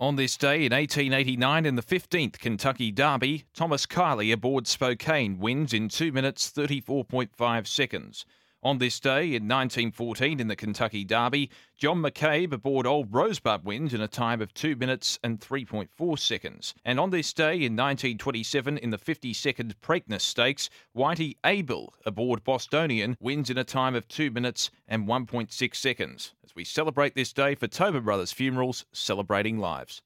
On this day in 1889, in the 15th Kentucky Derby, Thomas Kiley aboard Spokane wins in 2 minutes 34.5 seconds. On this day in 1914 in the Kentucky Derby, John McCabe aboard Old Rosebud wins in a time of 2 minutes and 3.4 seconds. And on this day in 1927 in the 52nd Preakness Stakes, Whitey Abel aboard Bostonian wins in a time of 2 minutes and 1.6 seconds. As we celebrate this day for Tobin Brothers Funerals, celebrating lives.